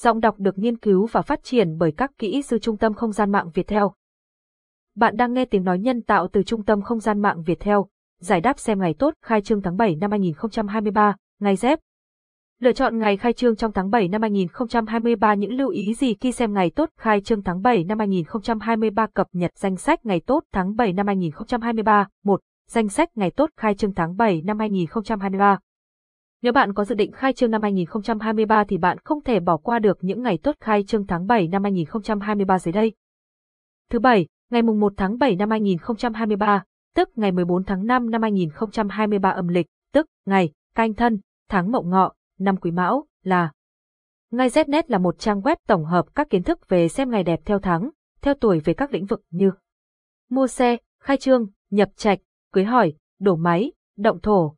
Giọng đọc được nghiên cứu và phát triển bởi các kỹ sư Trung tâm Không gian mạng Việt Theo. Bạn đang nghe tiếng nói nhân tạo từ Trung tâm Không gian mạng Việt Theo. Giải đáp xem ngày tốt khai trương tháng 7 năm 2023, ngày dép. Lựa chọn ngày khai trương trong tháng 7 năm 2023 những lưu ý gì khi xem ngày tốt khai trương tháng 7 năm 2023 cập nhật danh sách ngày tốt tháng 7 năm 2023. 1. Danh sách ngày tốt khai trương tháng 7 năm 2023. Nếu bạn có dự định khai trương năm 2023 thì bạn không thể bỏ qua được những ngày tốt khai trương tháng 7 năm 2023 dưới đây. Thứ bảy, ngày mùng 1 tháng 7 năm 2023, tức ngày 14 tháng 5 năm 2023 âm lịch, tức ngày canh thân, tháng mậu ngọ, năm quý mão, là Ngay Znet là một trang web tổng hợp các kiến thức về xem ngày đẹp theo tháng, theo tuổi về các lĩnh vực như mua xe, khai trương, nhập trạch, cưới hỏi, đổ máy, động thổ,